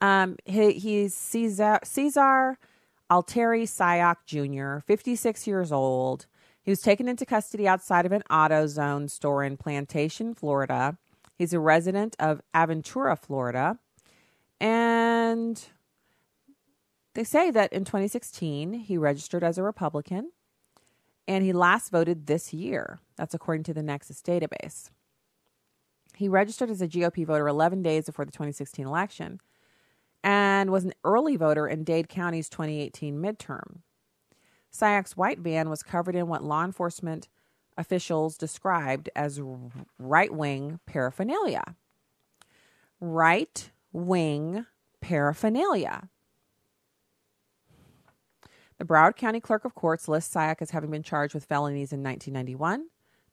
Um, he, he's Cesar, Cesar Altieri Sayoc Jr., 56 years old. He was taken into custody outside of an AutoZone store in Plantation, Florida. He's a resident of Aventura, Florida. And they say that in 2016, he registered as a Republican and he last voted this year. That's according to the Nexus database. He registered as a GOP voter 11 days before the 2016 election and was an early voter in Dade County's 2018 midterm. Sayoc's white van was covered in what law enforcement officials described as right wing paraphernalia. Right wing paraphernalia. The Broward County Clerk of Courts lists Sayoc as having been charged with felonies in 1991,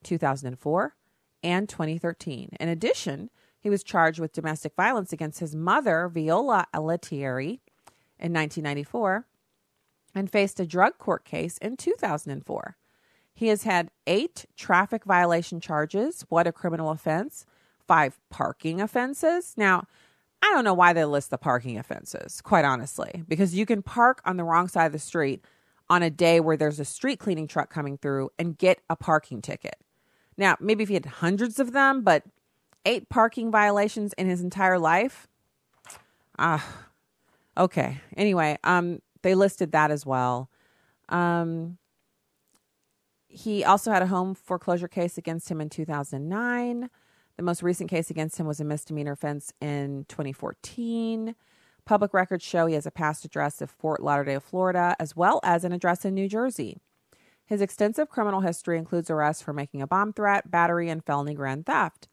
2004, and 2013. In addition, he was charged with domestic violence against his mother, Viola Altieri, in 1994 and faced a drug court case in 2004. He has had eight traffic violation charges, what a criminal offense, five parking offenses. Now, I don't know why they list the parking offenses, quite honestly, because you can park on the wrong side of the street on a day where there's a street cleaning truck coming through and get a parking ticket. Now, maybe if he had hundreds of them, but eight parking violations in his entire life. Ah, okay. Anyway, um, they listed that as well. Um, he also had a home foreclosure case against him in 2009. The most recent case against him was a misdemeanor offense in 2014. Public records show he has a past address of Fort Lauderdale, Florida, as well as an address in New Jersey. His extensive criminal history includes arrests for making a bomb threat, battery, and felony grand theft.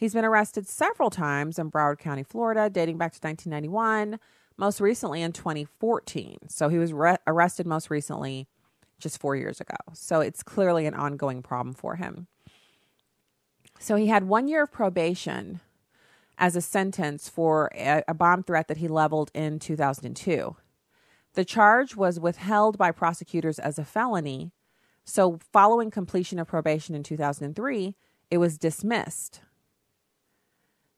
He's been arrested several times in Broward County, Florida, dating back to 1991, most recently in 2014. So he was re- arrested most recently just four years ago. So it's clearly an ongoing problem for him. So he had one year of probation as a sentence for a, a bomb threat that he leveled in 2002. The charge was withheld by prosecutors as a felony. So, following completion of probation in 2003, it was dismissed.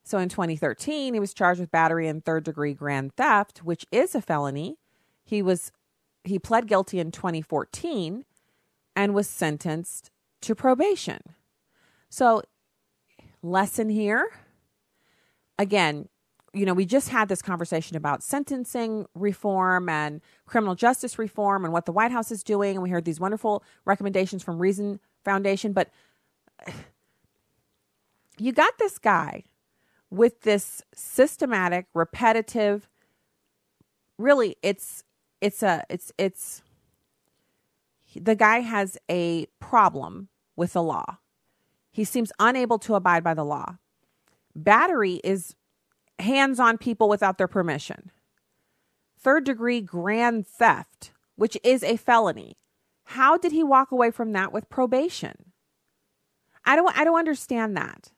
So, in 2013, he was charged with battery and third degree grand theft, which is a felony. He was he pled guilty in 2014 and was sentenced to probation. So, lesson here again, you know, we just had this conversation about sentencing reform and criminal justice reform and what the White House is doing. And we heard these wonderful recommendations from Reason Foundation. But you got this guy with this systematic, repetitive, really, it's, it's a, it's, it's, the guy has a problem with the law. He seems unable to abide by the law. Battery is hands on people without their permission. Third degree grand theft, which is a felony. How did he walk away from that with probation? I don't I don't understand that.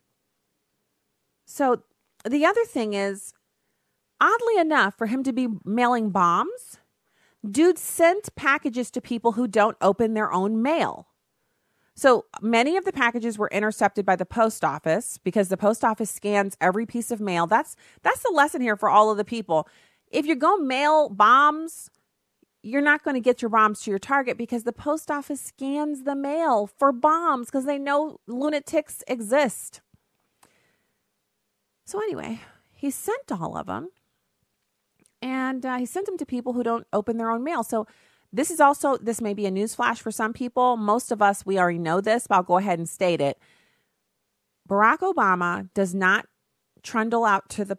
So the other thing is oddly enough for him to be mailing bombs, dude sent packages to people who don't open their own mail. So many of the packages were intercepted by the post office because the post office scans every piece of mail. That's that's the lesson here for all of the people. If you go mail bombs, you're not going to get your bombs to your target because the post office scans the mail for bombs because they know lunatics exist. So anyway, he sent all of them, and uh, he sent them to people who don't open their own mail. So this is also, this may be a news flash for some people. Most of us, we already know this, but I'll go ahead and state it. Barack Obama does not trundle out to the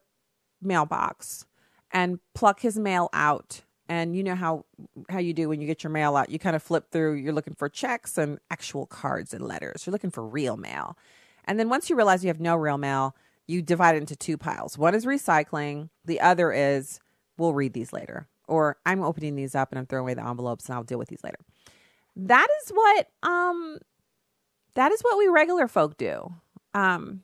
mailbox and pluck his mail out. And you know how how you do when you get your mail out. You kind of flip through, you're looking for checks and actual cards and letters. You're looking for real mail. And then once you realize you have no real mail, you divide it into two piles. One is recycling, the other is we'll read these later or I'm opening these up and I'm throwing away the envelopes and I'll deal with these later. That is what um that is what we regular folk do. Um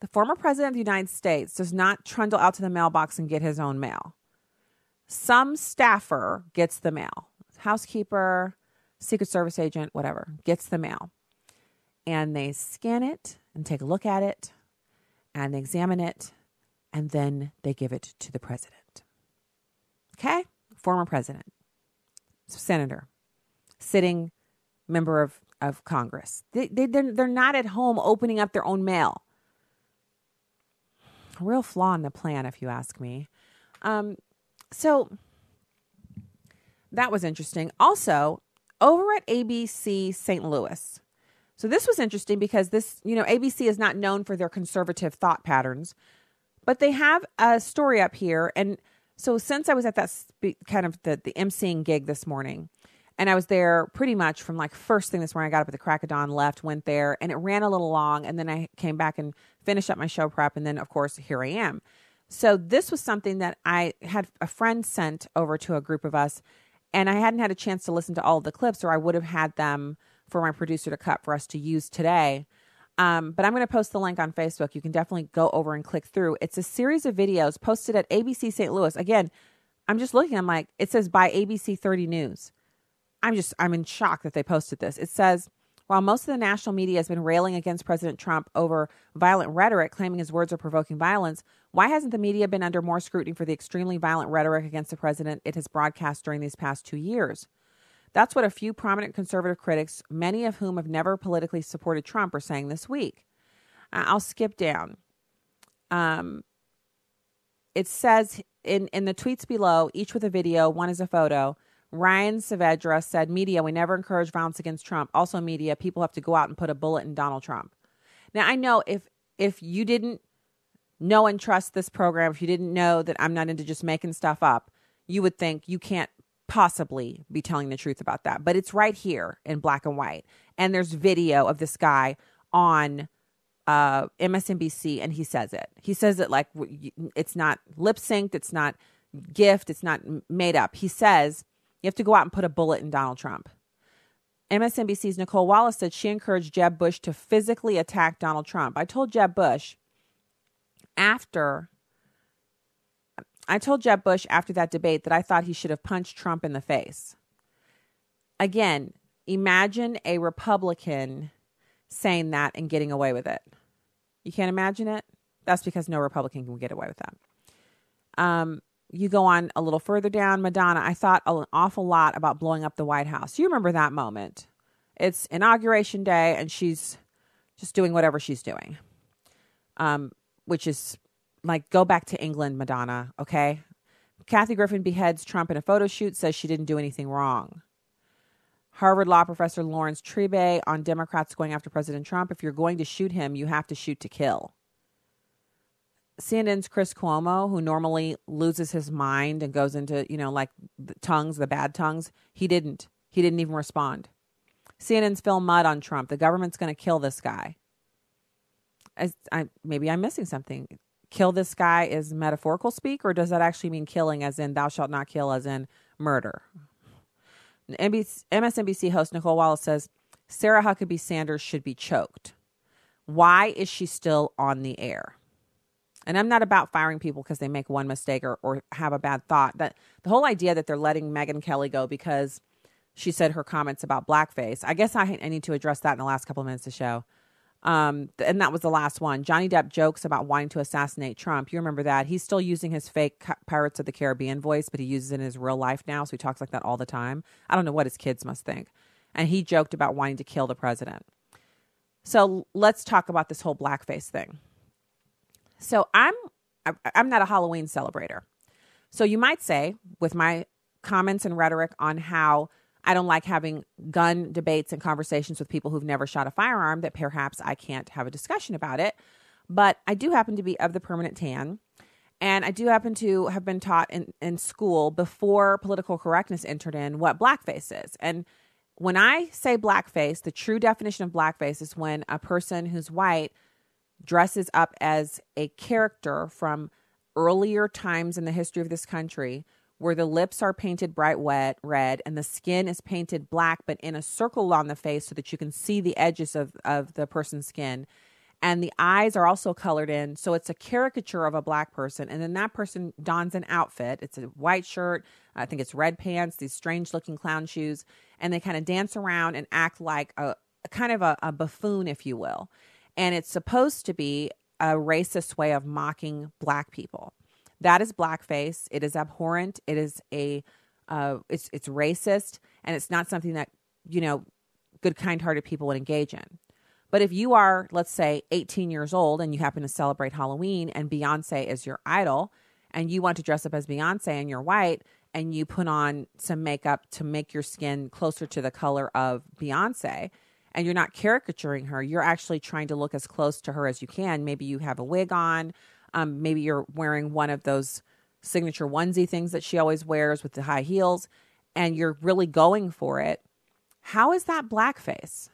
the former president of the United States does not trundle out to the mailbox and get his own mail. Some staffer gets the mail. Housekeeper, Secret Service agent, whatever, gets the mail. And they scan it and take a look at it and examine it and then they give it to the president. Okay? Former president, senator, sitting member of, of Congress. They, they, they're, they're not at home opening up their own mail. A real flaw in the plan, if you ask me. Um, so that was interesting. Also, over at ABC St. Louis. So this was interesting because this, you know, ABC is not known for their conservative thought patterns, but they have a story up here and so since I was at that spe- kind of the, the emceeing gig this morning, and I was there pretty much from like first thing this morning. I got up at the crack of dawn, left, went there, and it ran a little long. And then I came back and finished up my show prep. And then, of course, here I am. So this was something that I had a friend sent over to a group of us, and I hadn't had a chance to listen to all the clips, or I would have had them for my producer to cut for us to use today. Um, but I'm going to post the link on Facebook. You can definitely go over and click through. It's a series of videos posted at ABC St. Louis. Again, I'm just looking. I'm like, it says by ABC 30 News. I'm just, I'm in shock that they posted this. It says, while most of the national media has been railing against President Trump over violent rhetoric, claiming his words are provoking violence, why hasn't the media been under more scrutiny for the extremely violent rhetoric against the president it has broadcast during these past two years? That's what a few prominent conservative critics, many of whom have never politically supported Trump, are saying this week. I'll skip down. Um, it says in, in the tweets below, each with a video, one is a photo. Ryan Saavedra said, Media, we never encourage violence against Trump. Also, media, people have to go out and put a bullet in Donald Trump. Now, I know if if you didn't know and trust this program, if you didn't know that I'm not into just making stuff up, you would think you can't possibly be telling the truth about that. But it's right here in black and white. And there's video of this guy on uh, MSNBC, and he says it. He says it like it's not lip synced, it's not gift, it's not made up. He says you have to go out and put a bullet in Donald Trump. MSNBC's Nicolle Wallace said she encouraged Jeb Bush to physically attack Donald Trump. I told Jeb Bush after I told Jeb Bush after that debate that I thought he should have punched Trump in the face. Again, imagine a Republican saying that and getting away with it. You can't imagine it? That's because no Republican can get away with that. Um, you go on a little further down, Madonna. I thought an awful lot about blowing up the White House. You remember that moment? It's inauguration day, and she's just doing whatever she's doing, um, which is like go back to England, Madonna. Okay, Kathy Griffin beheads Trump in a photo shoot. Says she didn't do anything wrong. Harvard law professor Laurence Tribe on Democrats going after President Trump. If you're going to shoot him, you have to shoot to kill. CNN's Chris Cuomo, who normally loses his mind and goes into, you know, like the tongues, the bad tongues, he didn't. He didn't even respond. CNN's Phil Mudd on Trump. The government's going to kill this guy. As I, maybe I'm missing something. Kill this guy is metaphorical speak, or does that actually mean killing, as in thou shalt not kill, as in murder? MSNBC host Nicolle Wallace says Sarah Huckabee Sanders should be choked. Why is she still on the air? And I'm not about firing people because they make one mistake or, or have a bad thought. That the whole idea that they're letting Megyn Kelly go because she said her comments about blackface. I guess I, I need to address that in the last couple of minutes of the show. Um, and that was the last one. Johnny Depp jokes about wanting to assassinate Trump. You remember that? He's still using his fake Pirates of the Caribbean voice, but he uses it in his real life now. So he talks like that all the time. I don't know what his kids must think. And he joked about wanting to kill the president. So let's talk about this whole blackface thing. So I'm I'm not a Halloween celebrator. So you might say, with my comments and rhetoric on how I don't like having gun debates and conversations with people who've never shot a firearm that perhaps I can't have a discussion about it. But I do happen to be of the permanent tan. And I do happen to have been taught in, in school before political correctness entered in what blackface is. And when I say blackface, the true definition of blackface is when a person who's white dresses up as a character from earlier times in the history of this country where the lips are painted bright wet red and the skin is painted black but in a circle on the face so that you can see the edges of, of the person's skin. And the eyes are also colored in so it's a caricature of a black person. And then that person dons an outfit. It's a white shirt. I think it's red pants these strange looking clown shoes. And they kind of dance around and act like a, a kind of a, a buffoon if you will. And it's supposed to be a racist way of mocking black people that is blackface. It is abhorrent. It is a uh, it's it's racist, and it's not something that you know good, kind-hearted people would engage in. But if you are, let's say, 18 years old and you happen to celebrate Halloween and Beyonce is your idol, and you want to dress up as Beyonce and you're white, and you put on some makeup to make your skin closer to the color of Beyonce, and you're not caricaturing her, you're actually trying to look as close to her as you can. Maybe you have a wig on, um, maybe you're wearing one of those signature onesie things that she always wears with the high heels, and you're really going for it. How is that blackface?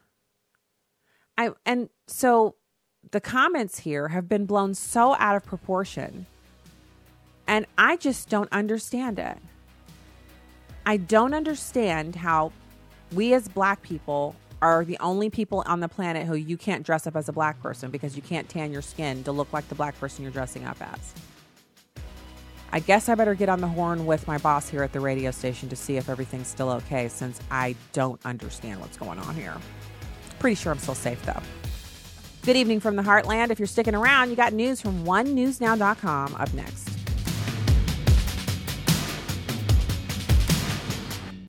I and so the comments here have been blown so out of proportion. And I just don't understand it. I don't understand how we as black people are the only people on the planet who you can't dress up as a black person because you can't tan your skin to look like the black person you're dressing up as. I guess I better get on the horn with my boss here at the radio station to see if everything's still okay since I don't understand what's going on here. Pretty sure I'm still safe though. Good evening from the Heartland. If you're sticking around, you got news from onenewsnow.com up next.